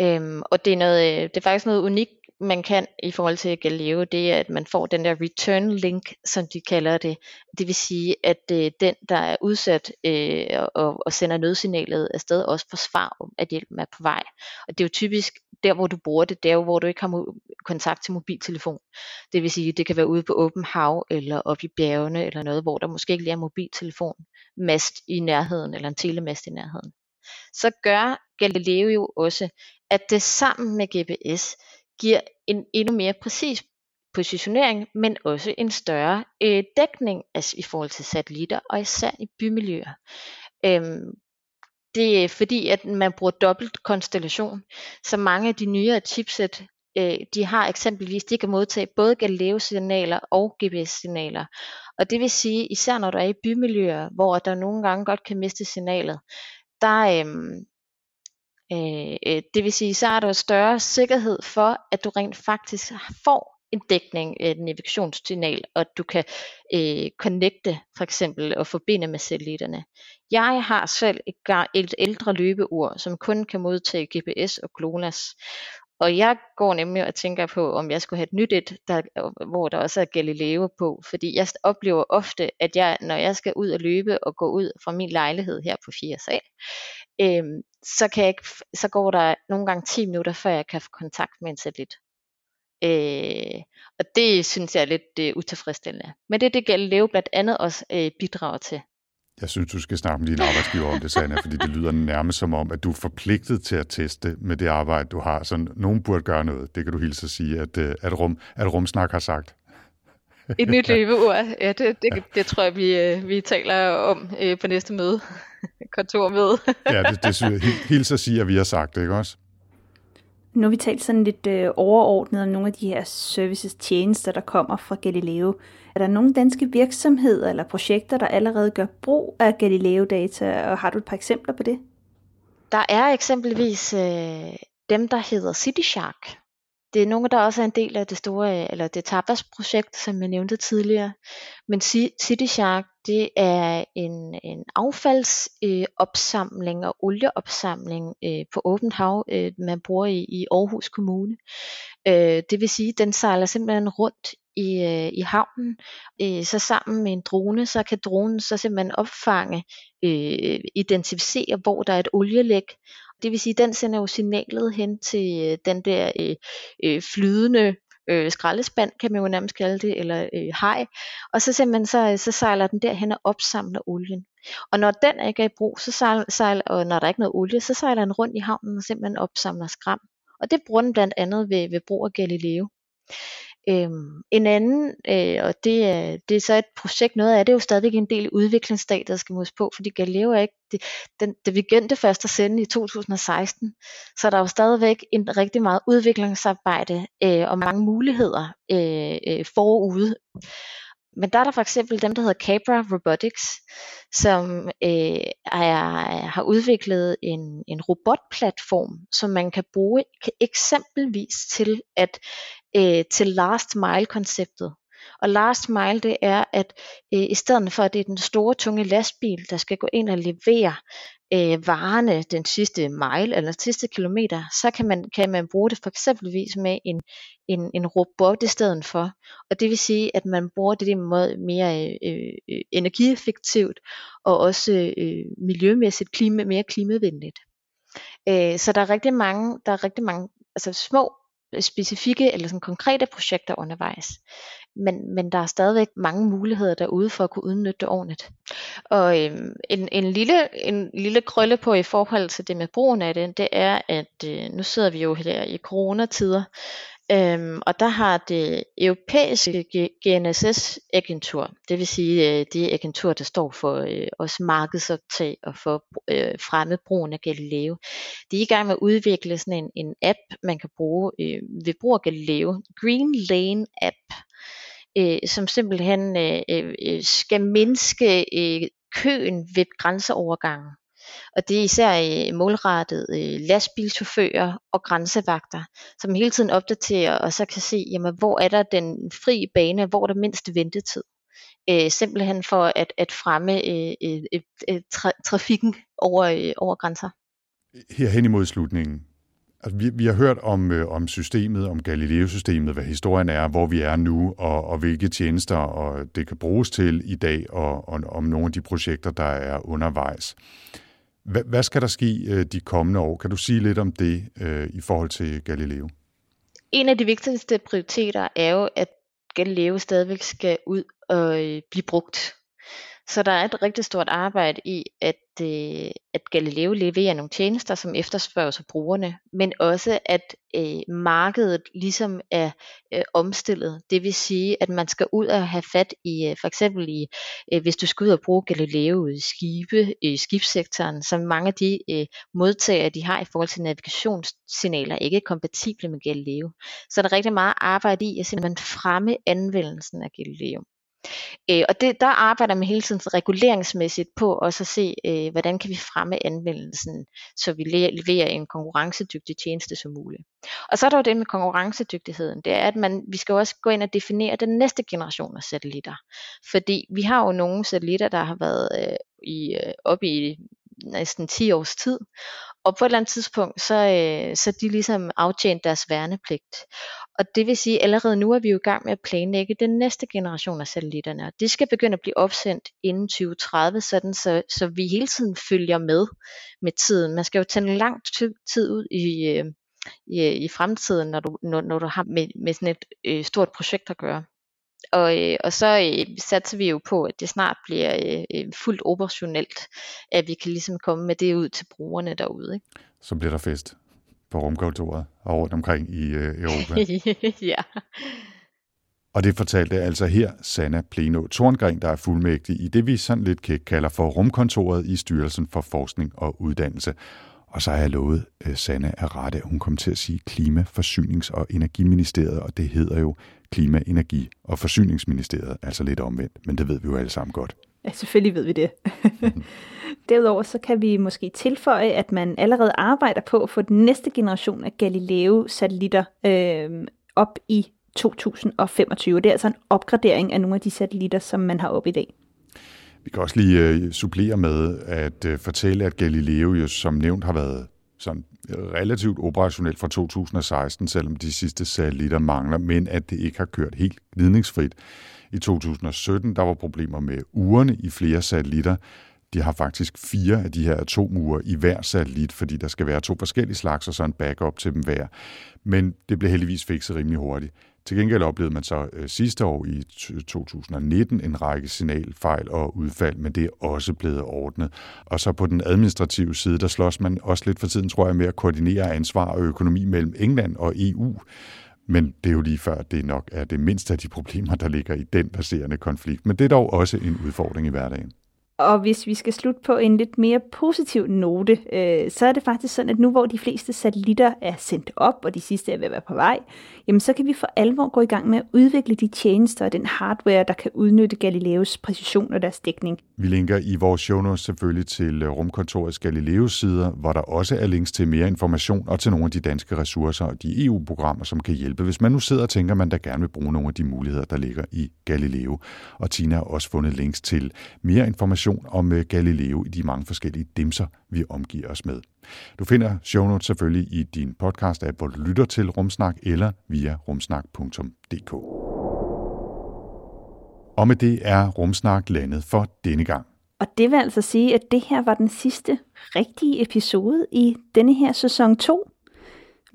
Øhm, og det er, noget, øh, det er faktisk noget unikt man kan i forhold til Galileo, det er, at man får den der return link, som de kalder det. Det vil sige, at øh, den, der er udsat øh, og, og sender nødsignalet afsted, også får svar om, at hjælpen er på vej. Og det er jo typisk der, hvor du bruger det, der hvor du ikke har kontakt til mobiltelefon. Det vil sige, det kan være ude på åben hav, eller op i bjergene, eller noget, hvor der måske ikke lige er mobiltelefon mast i nærheden, eller en telemast i nærheden. Så gør Galileo jo også, at det sammen med GPS giver en endnu mere præcis positionering, men også en større øh, dækning altså i forhold til satellitter, og især i bymiljøer. Øhm, det er fordi, at man bruger dobbelt konstellation, så mange af de nyere chipset, øh, de har eksempelvis, de kan modtage både Galileo-signaler og GPS-signaler. Og det vil sige, især når du er i bymiljøer, hvor der nogle gange godt kan miste signalet, der, Øh, Øh, øh, det vil sige, så er der større sikkerhed for, at du rent faktisk får en dækning, et navigationssignal, og du kan øh, connecte for eksempel og forbinde med satellitterne. Jeg har selv et, et ældre løbeur, som kun kan modtage GPS og GLONASS. Og jeg går nemlig og tænker på, om jeg skulle have et nyt et, der, hvor der også er Galileo på. Fordi jeg oplever ofte, at jeg, når jeg skal ud og løbe og gå ud fra min lejlighed her på 4 sal, øhm, så, kan jeg ikke, så går der nogle gange 10 minutter, før jeg kan få kontakt med en satellit. Øh, og det synes jeg er lidt øh, utilfredsstillende. Men det er det, Galileo blandt andet også øh, bidrager til. Jeg synes, du skal snakke med din arbejdsgiver om det, Sanna, fordi det lyder nærmest som om, at du er forpligtet til at teste med det arbejde, du har. Så nogen burde gøre noget. Det kan du hilse at sige, at, øh, at, rum, at Rumsnak har sagt. Et nyt løbeord, ja, det, det, det tror jeg, vi, øh, vi taler om øh, på næste møde, kontormøde. ja, det, det synes jeg. At sige, at vi har sagt det, ikke også? Nu har vi talt sådan lidt øh, overordnet om nogle af de her services tjenester, der kommer fra Galileo. Er der nogle danske virksomheder eller projekter, der allerede gør brug af Galileo-data, og har du et par eksempler på det? Der er eksempelvis øh, dem, der hedder CityShark. Det er nogle, der også er en del af det store, øh, eller det Tapas-projekt, som jeg nævnte tidligere. Men City Shark, det er en, en affaldsopsamling øh, og olieopsamling øh, på åbent hav, øh, man bruger i, i Aarhus Kommune. Øh, det vil sige, den sejler simpelthen rundt i, øh, i havnen, øh, så sammen med en drone, så kan dronen så simpelthen opfange, øh, identificere, hvor der er et olielæg, det vil sige, den sender jo signalet hen til øh, den der øh, øh, flydende øh, skraldespand, kan man jo nærmest kalde det, eller øh, hej. Og så simpelthen så, øh, så sejler den derhen og opsamler olien. Og når den ikke er i brug, så sejler, sejler, og når der er ikke noget olie, så sejler den rundt i havnen og simpelthen opsamler skram. Og det bruger den blandt andet ved, ved brug af Galileo. Øhm, en anden, øh, og det er, det er så et projekt, noget af det er jo stadigvæk en del i udviklingsstadiet, skal mås på, fordi Galileo er ikke, det, den, det vi begyndte først at sende i 2016, så der er jo stadigvæk en rigtig meget udviklingsarbejde øh, og mange muligheder øh, øh, forude. Men der er der for eksempel dem, der hedder Cabra Robotics, som øh, er, har udviklet en, en robotplatform, som man kan bruge eksempelvis til at øh, til last mile konceptet. Og last mile det er, at øh, i stedet for at det er den store tunge lastbil, der skal gå ind og levere øh, varerne den sidste mile eller sidste kilometer, så kan man, kan man bruge det for eksempelvis med en, en, en robot i stedet for. Og det vil sige, at man bruger det måde mere øh, øh, energieffektivt og også øh, miljømæssigt klima, mere klimavenligt. Øh, så der er rigtig mange, der er rigtig mange altså små specifikke eller sådan konkrete projekter undervejs. Men, men der er stadigvæk mange muligheder derude for at kunne udnytte det ordentligt. Og øhm, en, en, lille, en lille krølle på i forhold til det med brugen af det, det er, at øh, nu sidder vi jo her i coronatider, Øhm, og der har det europæiske GNSS-agentur, det vil sige øh, det agentur, der står for øh, også markedsoptag og for øh, fremme brugen af Galileo. De er i gang med at udvikle sådan en, en app, man kan bruge øh, ved brug af Galileo. Green Lane App, øh, som simpelthen øh, øh, øh, skal mindske øh, køen ved grænseovergangen. Og det er især øh, målrettet øh, lastbilchauffører og grænsevagter, som hele tiden opdaterer og så kan se, jamen, hvor er der den fri bane, hvor er der mindst ventetid. Øh, simpelthen for at, at fremme øh, øh, øh tra- trafikken over, øh, over grænser. Her hen imod slutningen, Altså, vi, vi har hørt om, øh, om systemet, om Galileo-systemet, hvad historien er, hvor vi er nu, og, og hvilke tjenester og det kan bruges til i dag, og, og om nogle af de projekter, der er undervejs. Hvad, hvad skal der ske øh, de kommende år? Kan du sige lidt om det øh, i forhold til Galileo? En af de vigtigste prioriteter er jo, at Galileo stadigvæk skal ud og øh, blive brugt. Så der er et rigtig stort arbejde i, at øh, at Galileo leverer nogle tjenester, som efterspørges af brugerne, men også at øh, markedet ligesom er øh, omstillet. Det vil sige, at man skal ud og have fat i, øh, for eksempel i, øh, hvis du skal ud og bruge Galileo i skibe, i skibssektoren, som mange af de øh, modtagere, de har i forhold til navigationssignaler, ikke er kompatible med Galileo. Så der er rigtig meget arbejde i at simpelthen fremme anvendelsen af Galileo. Øh, og det, der arbejder man hele tiden reguleringsmæssigt på også at se, øh, hvordan kan vi fremme anvendelsen, så vi leverer en konkurrencedygtig tjeneste som muligt. Og så er der jo det med konkurrencedygtigheden, det er, at man, vi skal også gå ind og definere den næste generation af satellitter. Fordi vi har jo nogle satellitter, der har været øh, i, øh, oppe i næsten 10 års tid. Og på et eller andet tidspunkt, så, øh, så de ligesom aftjent deres værnepligt. Og det vil sige, at allerede nu er vi jo i gang med at planlægge den næste generation af satellitterne. Og det skal begynde at blive opsendt inden 2030, sådan så, så vi hele tiden følger med med tiden. Man skal jo tænke lang tid ud i, øh, i, i fremtiden, når du, når, når du har med, med sådan et øh, stort projekt at gøre. Og, øh, og så øh, satser vi jo på, at det snart bliver øh, fuldt operationelt, at vi kan ligesom komme med det ud til brugerne derude. Ikke? Så bliver der fest på rumkontoret og rundt omkring i øh, Europa. ja. Og det fortalte altså her Sanna Pleno Torngren, der er fuldmægtig i det, vi sådan lidt kalder for rumkontoret i Styrelsen for Forskning og Uddannelse. Og så har jeg lovet Sanna at rette, at hun kom til at sige Klima-, Forsynings- og Energiministeriet, og det hedder jo Klima-, Energi- og Forsyningsministeriet, altså lidt omvendt, men det ved vi jo alle sammen godt. Ja, selvfølgelig ved vi det. Derudover så kan vi måske tilføje, at man allerede arbejder på at få den næste generation af Galileo-satellitter øh, op i 2025. Det er altså en opgradering af nogle af de satellitter, som man har op i dag. Vi kan også lige øh, supplere med at øh, fortælle, at Galileo jo som nævnt har været sådan relativt operationelt fra 2016, selvom de sidste satellitter mangler, men at det ikke har kørt helt gnidningsfrit. I 2017 der var problemer med ugerne i flere satellitter. De har faktisk fire af de her atomure i hver satellit, fordi der skal være to forskellige slags og så en backup til dem hver. Men det blev heldigvis fikset rimelig hurtigt. Til gengæld oplevede man så øh, sidste år i 2019 en række signalfejl og udfald, men det er også blevet ordnet. Og så på den administrative side, der slås man også lidt for tiden, tror jeg, med at koordinere ansvar og økonomi mellem England og EU. Men det er jo lige før, det nok er det mindste af de problemer, der ligger i den baserende konflikt. Men det er dog også en udfordring i hverdagen. Og hvis vi skal slutte på en lidt mere positiv note, øh, så er det faktisk sådan, at nu hvor de fleste satellitter er sendt op, og de sidste er ved at være på vej, jamen så kan vi for alvor gå i gang med at udvikle de tjenester og den hardware, der kan udnytte Galileos præcision og deres dækning. Vi linker i vores show notes selvfølgelig til øh, rumkontorets Galileos sider, hvor der også er links til mere information og til nogle af de danske ressourcer og de EU-programmer, som kan hjælpe, hvis man nu sidder og tænker, at man da gerne vil bruge nogle af de muligheder, der ligger i Galileo. Og Tina har også fundet links til mere information om øh, Galileo i de mange forskellige dimser, vi omgiver os med. Du finder show notes selvfølgelig i din podcast-app, hvor du lytter til Rumsnak, eller via rumsnak.dk. Og med det er Rumsnak landet for denne gang. Og det vil altså sige, at det her var den sidste rigtige episode i denne her sæson 2.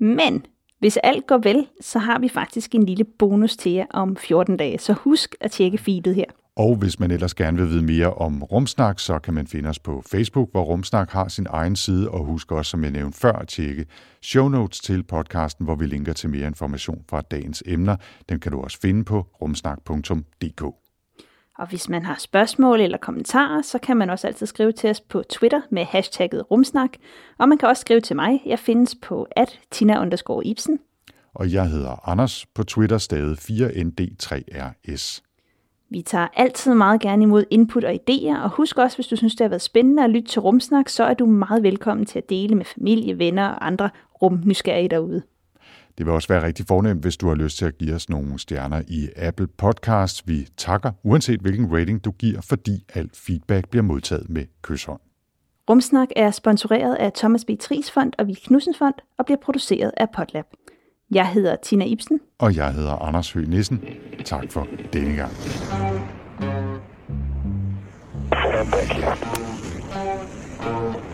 Men hvis alt går vel, så har vi faktisk en lille bonus til jer om 14 dage, så husk at tjekke feedet her. Og hvis man ellers gerne vil vide mere om Rumsnak, så kan man finde os på Facebook, hvor Rumsnak har sin egen side, og husk også, som jeg nævnte før, at tjekke show notes til podcasten, hvor vi linker til mere information fra dagens emner. Den kan du også finde på rumsnak.dk. Og hvis man har spørgsmål eller kommentarer, så kan man også altid skrive til os på Twitter med hashtagget rumsnak. Og man kan også skrive til mig. Jeg findes på at tina Ibsen. Og jeg hedder Anders på Twitter stadig 4ND3RS. Vi tager altid meget gerne imod input og idéer, og husk også, hvis du synes, det har været spændende at lytte til Rumsnak, så er du meget velkommen til at dele med familie, venner og andre rumnysgerrige derude. Det vil også være rigtig fornemt, hvis du har lyst til at give os nogle stjerner i Apple Podcasts. Vi takker, uanset hvilken rating du giver, fordi alt feedback bliver modtaget med kysshånd. Rumsnak er sponsoreret af Thomas B. Tris Fond og Vig Knudsen Fond og bliver produceret af Potlab. Jeg hedder Tina Ibsen. Og jeg hedder Anders Høgh Nissen. Tak for denne gang. And thank you.